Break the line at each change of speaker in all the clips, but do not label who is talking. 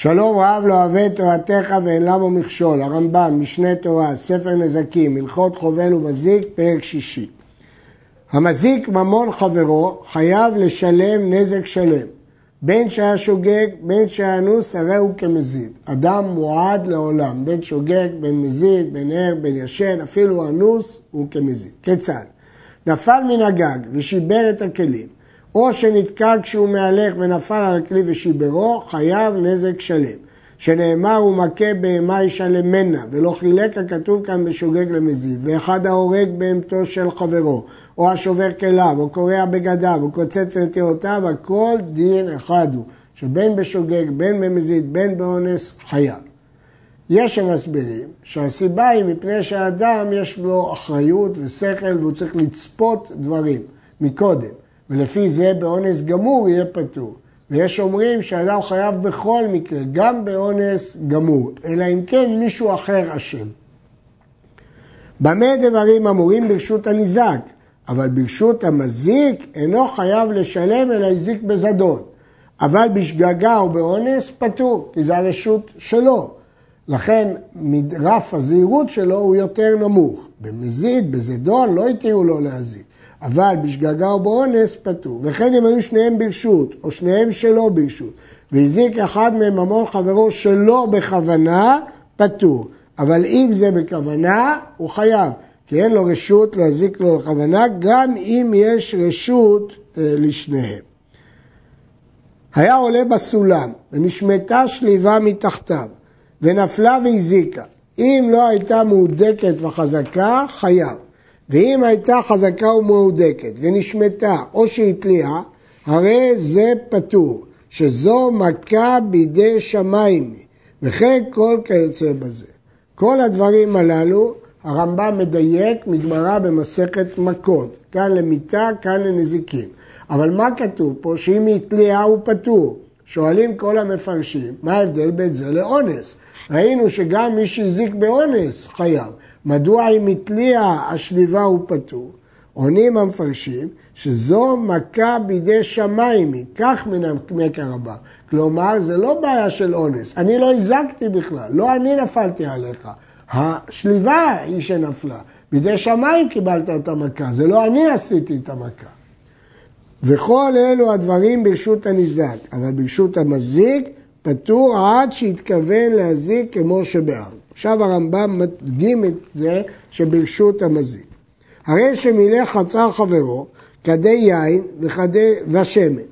שלום רב לא אוהב את תורתך ואין למה מכשול, הרמב"ם, משנה תורה, ספר נזקים, הלכות חובל ומזיק, פרק שישי. המזיק ממון חברו חייב לשלם נזק שלם. בין שהיה שוגג, בין שהיה אנוס, הרי הוא כמזיד. אדם מועד לעולם, בין שוגג, בין מזיד, בין ער, בין ישן, אפילו אנוס הוא כמזיד. כיצד? נפל מן הגג ושיבר את הכלים, או שנתקל כשהוא מהלך ונפל על הכלי ושיברו, חייב נזק שלם. שנאמר הוא מכה בהמה ישלם מנה, ולא חילק הכתוב כאן בשוגג למזיד, ואחד ההורג בהמתו של חברו, או השובר כליו, או קורע בגדיו, או קוצץ נטירותיו, הכל דין אחד הוא, שבין בשוגג, בין במזיד, בין באונס, חייב. יש שמסבירים שהסיבה היא מפני שהאדם יש לו אחריות ושכל והוא צריך לצפות דברים מקודם, ולפי זה באונס גמור יהיה פטור. ויש אומרים שאדם חייב בכל מקרה, גם באונס גמור, אלא אם כן מישהו אחר אשם. במה דברים אמורים ברשות הניזק, אבל ברשות המזיק אינו חייב לשלם אלא הזיק בזדון. אבל בשגגה או באונס פטור, כי זה הרשות שלו. לכן רף הזהירות שלו הוא יותר נמוך. במזיד, בזדון, לא התירו לו להזיק. אבל בשגגה או באונס פטור. וכן אם היו שניהם ברשות, או שניהם שלא ברשות, והזיק אחד מהם ממון חברו שלא בכוונה, פטור. אבל אם זה בכוונה, הוא חייב. כי אין לו רשות להזיק לו בכוונה, גם אם יש רשות אה, לשניהם. היה עולה בסולם, ונשמטה שליבה מתחתיו, ונפלה והזיקה. אם לא הייתה מהודקת וחזקה, חייב. ואם הייתה חזקה ומהודקת ונשמטה או שהתליעה, הרי זה פטור, שזו מכה בידי שמיים, וכן כל כיוצא בזה. כל הדברים הללו הרמב"ם מדייק מגמרא במסכת מכות, כאן למיתה, כאן לנזיקין. אבל מה כתוב פה? שאם היא התליעה הוא פטור. שואלים כל המפרשים, מה ההבדל בין זה לאונס? ראינו שגם מי שהזיק באונס חייב. מדוע אם התליעה השליבה הוא פטור? עונים המפרשים שזו מכה בידי שמיים, כך מן המקר הבא. כלומר, זה לא בעיה של אונס. אני לא הזקתי בכלל, לא אני נפלתי עליך. השליבה היא שנפלה. בידי שמיים קיבלת את המכה, זה לא אני עשיתי את המכה. וכל אלו הדברים ברשות הניזק, אבל ברשות המזיק פטור עד שהתכוון להזיק כמו שבאר. עכשיו הרמב"ם מדגים את זה שברשות המזיק. הרי שמילא חצר חברו כדי יין וכדי ושמן,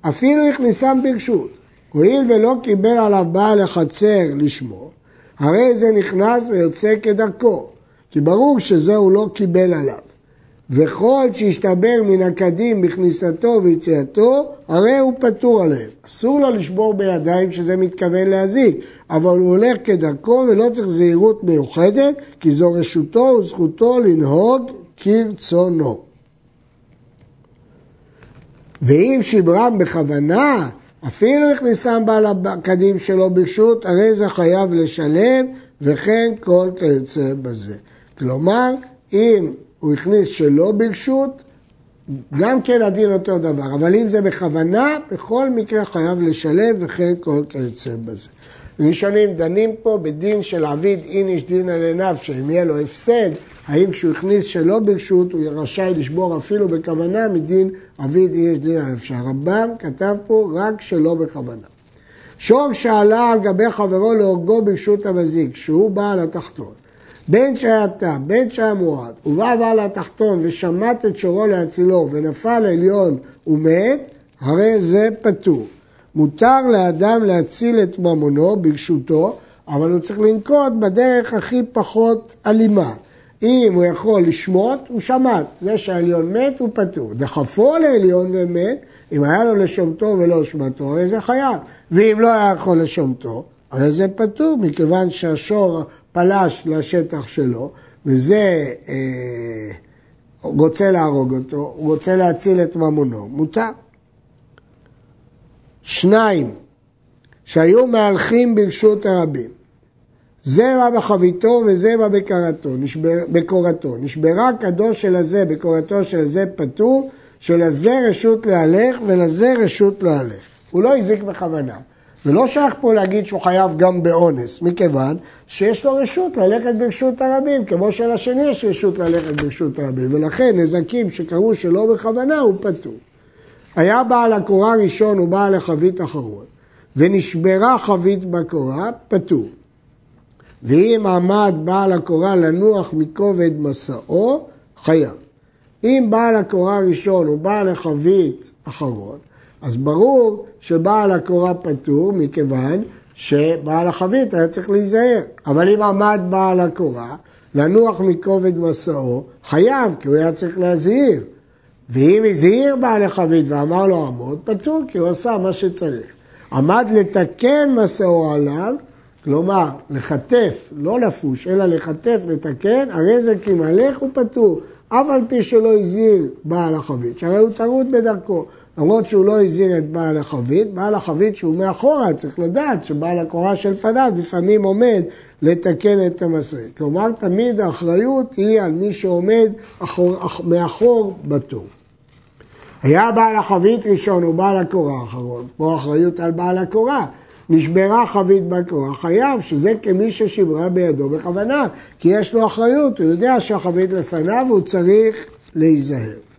אפילו הכניסם ברשות, הואיל ולא קיבל עליו בעל החצר לשמור, הרי זה נכנס ויוצא כדרכו, כי ברור שזה הוא לא קיבל עליו. וכל שהשתבר מן הקדים בכניסתו ויציאתו, הרי הוא פטור עליהם. אסור לו לשבור בידיים שזה מתכוון להזיק, אבל הוא הולך כדרכו ולא צריך זהירות מיוחדת, כי זו רשותו וזכותו לנהוג כרצונו. ואם שברם בכוונה, אפילו הכניסם בעל הקדים שלו ברשות, הרי זה חייב לשלם, וכן כל כיוצא בזה. כלומר, אם הוא הכניס שלא ברשות, גם כן הדין אותו דבר, אבל אם זה בכוונה, בכל מקרה חייב לשלם וכן כל כיוצא בזה. ראשונים דנים פה בדין של עביד איניש דינא לנפשא, אם יהיה לו הפסד, האם כשהוא הכניס שלא ברשות הוא רשאי לשבור אפילו בכוונה מדין עביד איניש דינא לנפשא. הרמב"ם כתב פה רק שלא בכוונה. שור שעלה על גבי חברו להורגו ברשות המזיק, שהוא בעל התחתון. בין שהיה תם, בין שהיה מועד, ובא בעל התחתון ושמט את שורו להצילו ונפל עליון ומת, הרי זה פטור. מותר לאדם להציל את ממונו ברשותו, אבל הוא צריך לנקוט בדרך הכי פחות אלימה. אם הוא יכול לשמוט, הוא שמט. זה שהעליון מת, הוא פטור. דחפו לעליון ומת, אם היה לו לשמטו ולא שמטו, הרי זה חייב. ואם לא היה יכול לשמטו, הרי זה פטור, מכיוון שהשור פלש לשטח שלו, וזה אה, רוצה להרוג אותו, הוא רוצה להציל את ממונו, מותר. שניים, שהיו מהלכים ברשות הרבים. מה בחביתו מה בקורתו, נשבר. נשברה כדו של הזה בקורתו של זה פטור, שלזה רשות להלך ולזה רשות להלך. הוא לא הזיק בכוונה. ולא שייך פה להגיד שהוא חייב גם באונס, מכיוון שיש לו רשות ללכת ברשות הרבים, כמו שלשני יש רשות ללכת ברשות הרבים, ולכן נזקים שקרו שלא בכוונה הוא פטור. היה בעל הקורה ראשון ובעל החבית אחרון, ונשברה חבית בקורה, פטור. ואם עמד בעל הקורה לנוח מכובד מסעו, חייב. אם בעל הקורה ראשון הוא בעל החבית אחרון, אז ברור שבעל הקורה פטור מכיוון שבעל החבית היה צריך להיזהר. אבל אם עמד בעל הקורה לנוח מכובד מסעו, חייב, כי הוא היה צריך להזהיר. ואם הזהיר בעל החבית ואמר לו עמוד, פטור, כי הוא עשה מה שצריך. עמד לתקן מסעו עליו, כלומר, לחטף, לא לפוש, אלא לחטף, לתקן, הרי זה כמלך הוא פטור, אף על פי שלא הזהיר בעל החבית, שהרי הוא טרוד בדרכו. למרות שהוא לא הזהיר את בעל החבית, בעל החבית שהוא מאחורה צריך לדעת שבעל הקורה שלפניו לפעמים עומד לתקן את המסריק. כלומר, תמיד האחריות היא על מי שעומד אחור, מאחור בתור. היה בעל החבית ראשון ובעל הקורה האחרון, פה אחריות על בעל הקורה. נשברה חבית בקורה, חייב שזה כמי ששיברה בידו בכוונה, כי יש לו אחריות, הוא יודע שהחבית לפניו והוא צריך להיזהר.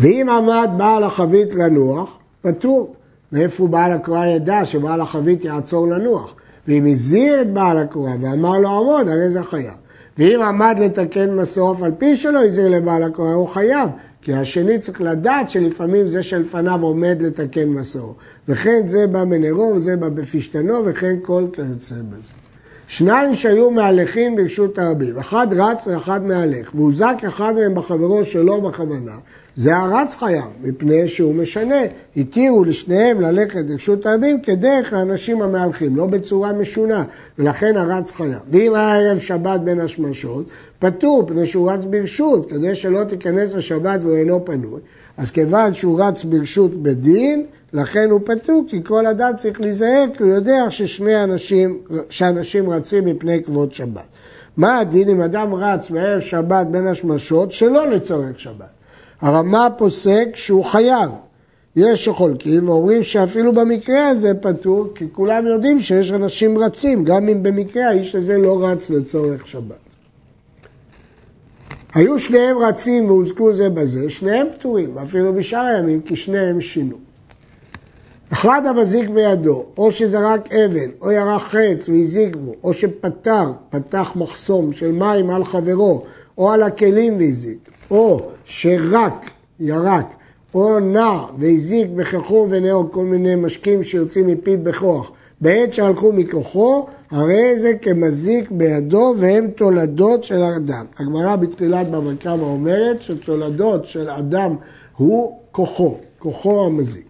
ואם עמד בעל החבית לנוח, פטור. מאיפה בעל הקורה ידע שבעל החבית יעצור לנוח? ואם הזהיר את בעל הקורה ואמר לו עמוד, הרי זה חייב. ואם עמד לתקן מסוף על פי שלא הזהיר לבעל הקורה, הוא חייב. כי השני צריך לדעת שלפעמים זה שלפניו עומד לתקן מסור. וכן זה בא מנרו וזה בא בפשתנו וכן כל כיוצא בזה. שניים שהיו מהלכים ברשות הרבים, אחד רץ ואחד מהלך, והוזק אחד מהם בחברו שלא בכוונה, זה הרץ חייב, מפני שהוא משנה. התירו לשניהם ללכת לרשות הרבים כדרך האנשים המהלכים, לא בצורה משונה, ולכן הרץ חייב. ואם היה ערב שבת בין השמשות, פטור, פני שהוא רץ ברשות, כדי שלא תיכנס לשבת והוא אינו פנוי. אז כיוון שהוא רץ ברשות בדין, לכן הוא פטור, כי כל אדם צריך להיזהר, כי הוא יודע ששני אנשים, שאנשים רצים מפני כבוד שבת. מה הדין אם אדם רץ בערב שבת בין השמשות שלא לצורך שבת? הרמה פוסק שהוא חייב. יש שחולקים ואומרים שאפילו במקרה הזה פטור, כי כולם יודעים שיש אנשים רצים, גם אם במקרה האיש הזה לא רץ לצורך שבת. היו שניהם רצים והוזכו זה בזה, שניהם פטורים, אפילו בשאר הימים, כי שניהם שינו. אחד המזיק בידו, או שזרק אבן, או ירח חץ והזיק בו, או שפתר, פתח מחסום של מים על חברו, או על הכלים והזיק, או שרק, ירק, או נע והזיק בכחו ונאו כל מיני משקים שיוצאים מפיו בכוח, בעת שהלכו מכוחו, הרי זה כמזיק בידו והם תולדות של אדם. הגמרא בתחילת בבא קמא אומרת שתולדות של אדם הוא כוחו, כוחו המזיק.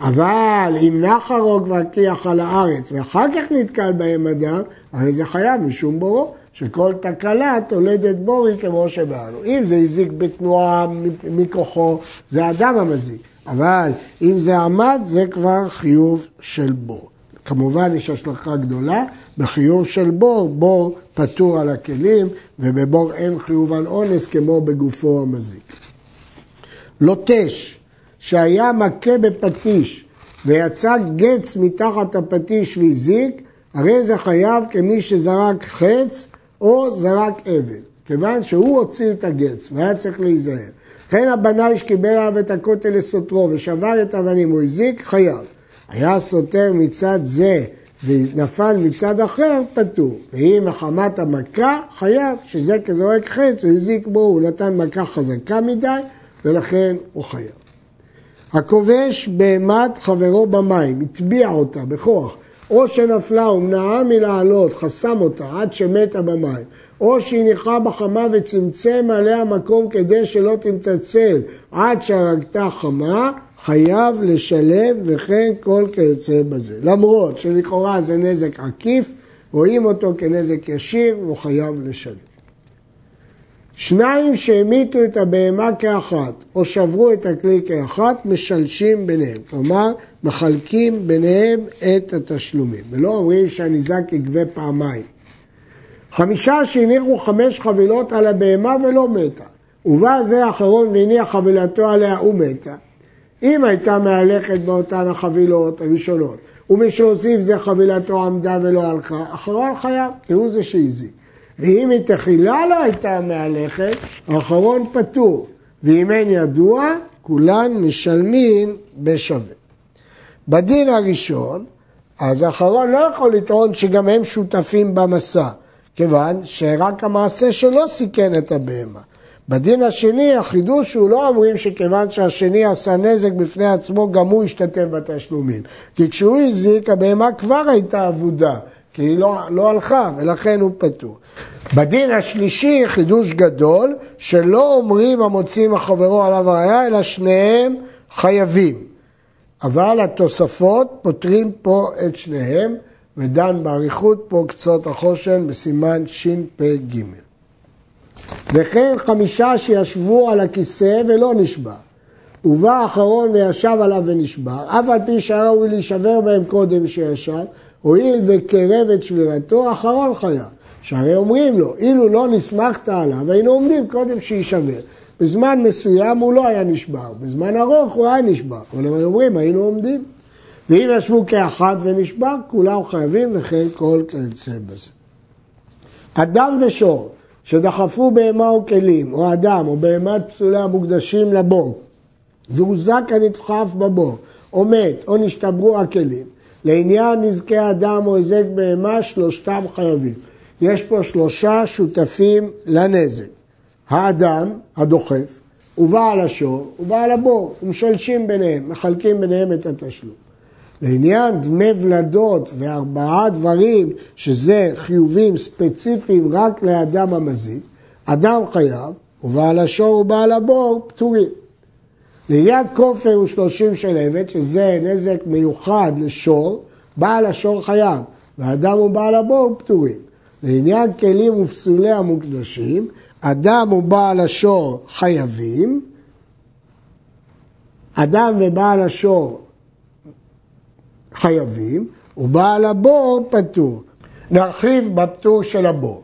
אבל אם נח הרוג והקיח על הארץ ואחר כך נתקל בהם אדם, הרי זה חייב משום בורו. שכל תקלה תולדת בורי כמו שבאנו. אם זה הזיק בתנועה מכוחו, זה אדם המזיק. אבל אם זה עמד, זה כבר חיוב של בור. כמובן יש השלכה גדולה, בחיוב של בור, בור פטור על הכלים, ובבור אין חיוב על אונס כמו בגופו המזיק. לוטש, שהיה מכה בפטיש ויצא גץ מתחת הפטיש והזיק, הרי זה חייב כמי שזרק חץ או זרק אבן, כיוון שהוא הוציא את הגץ והיה צריך להיזהר. לכן הבנאי שקיבל עליו את הכותל לסותרו ושבר את אבנים, הוא הזיק, חייב. היה סותר מצד זה ונפל מצד אחר, פטור. ואם מחמת המכה, חייב, שזה כזורק חץ, הוא הזיק בו, הוא נתן מכה חזקה מדי, ולכן הוא חייב. הכובש בהמת חברו במים, הטביע אותה בכוח, או שנפלה ומנעה מלעלות, חסם אותה עד שמתה במים, או שהניחה בחמה וצמצם עליה מקום כדי שלא תמצצל עד שהרגתה חמה, חייב לשלם וכן כל כיוצא בזה. למרות שלכאורה זה נזק עקיף, רואים אותו כנזק ישיר והוא חייב לשלם. שניים שהמיתו את הבהמה כאחת או שברו את הכלי כאחת, משלשים ביניהם. כלומר, מחלקים ביניהם את התשלומים. ולא אומרים שהניזק יגבה פעמיים. חמישה שהניחו חמש חבילות על הבהמה ולא מתה. ובא זה האחרון והניח חבילתו עליה ומתה. אם הייתה מהלכת באותן החבילות הראשונות, ומי שהוסיף זה חבילתו עמדה ולא הלכה, אחרון חייב, כי הוא זה שהזיק. ואם היא תחילה לא הייתה מהלכת, האחרון פטור, ואם אין ידוע, כולן משלמין בשווה. בדין הראשון, אז האחרון לא יכול לטעון שגם הם שותפים במסע, כיוון שרק המעשה שלו סיכן את הבהמה. בדין השני החידוש הוא לא אומרים שכיוון שהשני עשה נזק בפני עצמו גם הוא השתתף בתשלומים. כי כשהוא הזיק הבהמה כבר הייתה אבודה, כי היא לא, לא הלכה ולכן הוא פטור. בדין השלישי חידוש גדול שלא אומרים המוצאים החברו עליו ראיה אלא שניהם חייבים. אבל התוספות פותרים פה את שניהם ודן באריכות פה קצות החושן בסימן שפ"ג. וכן חמישה שישבו על הכיסא ולא נשבר. ובא האחרון וישב עליו ונשבר, אף על פי שהיה ראוי להישבר בהם קודם שישב, הואיל וקרב את שבירתו, האחרון חייב. שהרי אומרים לו, אילו לא נסמכת עליו, היינו עומדים קודם שיישבר. בזמן מסוים הוא לא היה נשבר, בזמן ארוך הוא היה נשבר, אבל הם אומרים, היינו עומדים. ואם ישבו כאחד ונשבר, כולם חייבים וכן כל כיוצא בזה. אדם ושור שדחפו בהמה או כלים, או אדם, או בהמת פסולה המוקדשים לבור, והוזק הנדחף בבור, או מת, או נשתברו הכלים, לעניין נזקי אדם או היזק בהמה, שלושתם חייבים. יש פה שלושה שותפים לנזק. האדם, הדוחף, ובעל השור, ובעל הבור, ומשלשים ביניהם, מחלקים ביניהם את התשלום. לעניין דמי ולדות וארבעה דברים שזה חיובים ספציפיים רק לאדם המזיק, אדם חייב ובעל השור ובעל הבור פטורים. לעניין כופר ושלושים של עבד, שזה נזק מיוחד לשור, בעל השור חייב, ואדם ובעל הבור פטורים. לעניין כלים ופסולי המוקדשים, אדם ובעל השור חייבים, אדם ובעל השור חייבים, ובעל הבור פטור. נרחיב בפטור של הבור.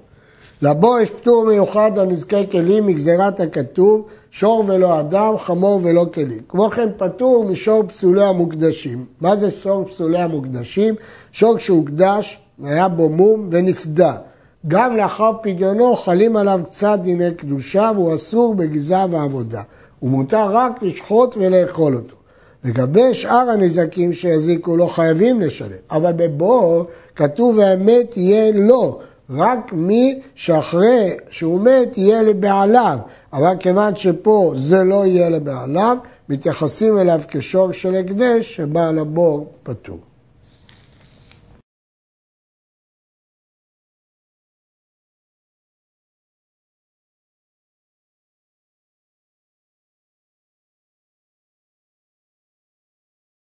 לבור יש פטור מיוחד על נזקי כלים מגזירת הכתוב, שור ולא אדם, חמור ולא כלים. כמו כן פטור משור פסולי המוקדשים. מה זה שור פסולי המוקדשים? שור שהוקדש, היה בו מום ונפדה. גם לאחר פדיונו חלים עליו קצת דיני קדושה והוא אסור בגזע ועבודה. הוא מותר רק לשחוט ולאכול אותו. לגבי שאר הנזקים שיזיקו לא חייבים לשלם, אבל בבור כתוב האמת יהיה לו, רק מי שאחרי שהוא מת יהיה לבעליו, אבל כיוון שפה זה לא יהיה לבעליו, מתייחסים אליו כשור של הקדש שבעל הבור פטור.